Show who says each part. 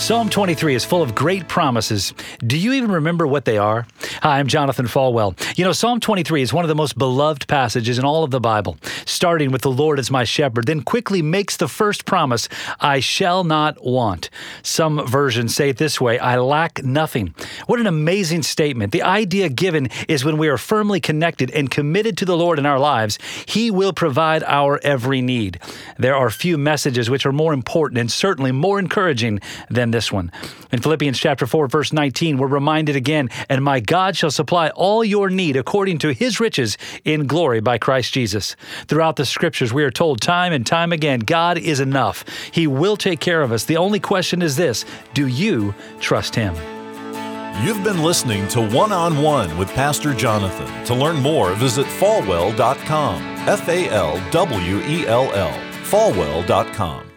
Speaker 1: Psalm 23 is full of great promises. Do you even remember what they are? Hi, I'm Jonathan Falwell. You know, Psalm 23 is one of the most beloved passages in all of the Bible, starting with the Lord as my shepherd, then quickly makes the first promise, I shall not want. Some versions say it this way, I lack nothing. What an amazing statement. The idea given is when we are firmly connected and committed to the Lord in our lives, He will provide our every need. There are few messages which are more important and certainly more encouraging than this one. In Philippians chapter 4 verse 19, we're reminded again, "And my God shall supply all your need according to his riches in glory by Christ Jesus." Throughout the scriptures, we are told time and time again, God is enough. He will take care of us. The only question is this, do you trust him?
Speaker 2: You've been listening to One on One with Pastor Jonathan. To learn more, visit falwell.com. F A L W E L L. Falwell.com.